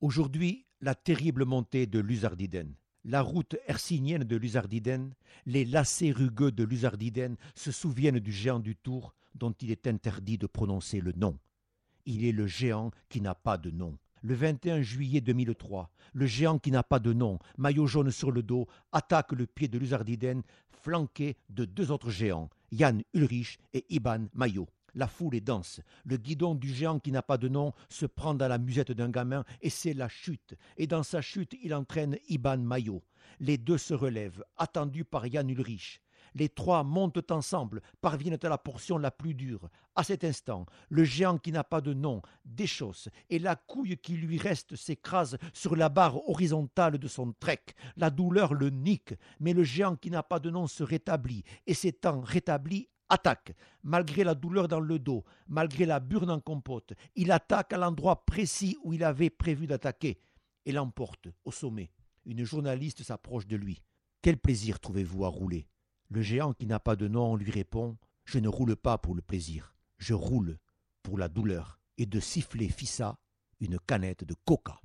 Aujourd'hui, la terrible montée de Luzardiden. La route hercinienne de Luzardiden, les lacets rugueux de Luzardiden se souviennent du géant du Tour dont il est interdit de prononcer le nom. Il est le géant qui n'a pas de nom. Le 21 juillet 2003, le géant qui n'a pas de nom, maillot jaune sur le dos, attaque le pied de Luzardiden, flanqué de deux autres géants, Jan Ulrich et Iban Maillot. La foule est dense. Le guidon du géant qui n'a pas de nom se prend dans la musette d'un gamin et c'est la chute. Et dans sa chute, il entraîne Iban Maillot. Les deux se relèvent, attendus par Jan Ulrich. Les trois montent ensemble, parviennent à la portion la plus dure. À cet instant, le géant qui n'a pas de nom déchausse et la couille qui lui reste s'écrase sur la barre horizontale de son trek. La douleur le nique, mais le géant qui n'a pas de nom se rétablit et s'étant rétabli attaque. Malgré la douleur dans le dos, malgré la burne en compote, il attaque à l'endroit précis où il avait prévu d'attaquer et l'emporte au sommet. Une journaliste s'approche de lui. Quel plaisir trouvez-vous à rouler? Le géant qui n'a pas de nom lui répond Je ne roule pas pour le plaisir, je roule pour la douleur. Et de siffler Fissa une canette de coca.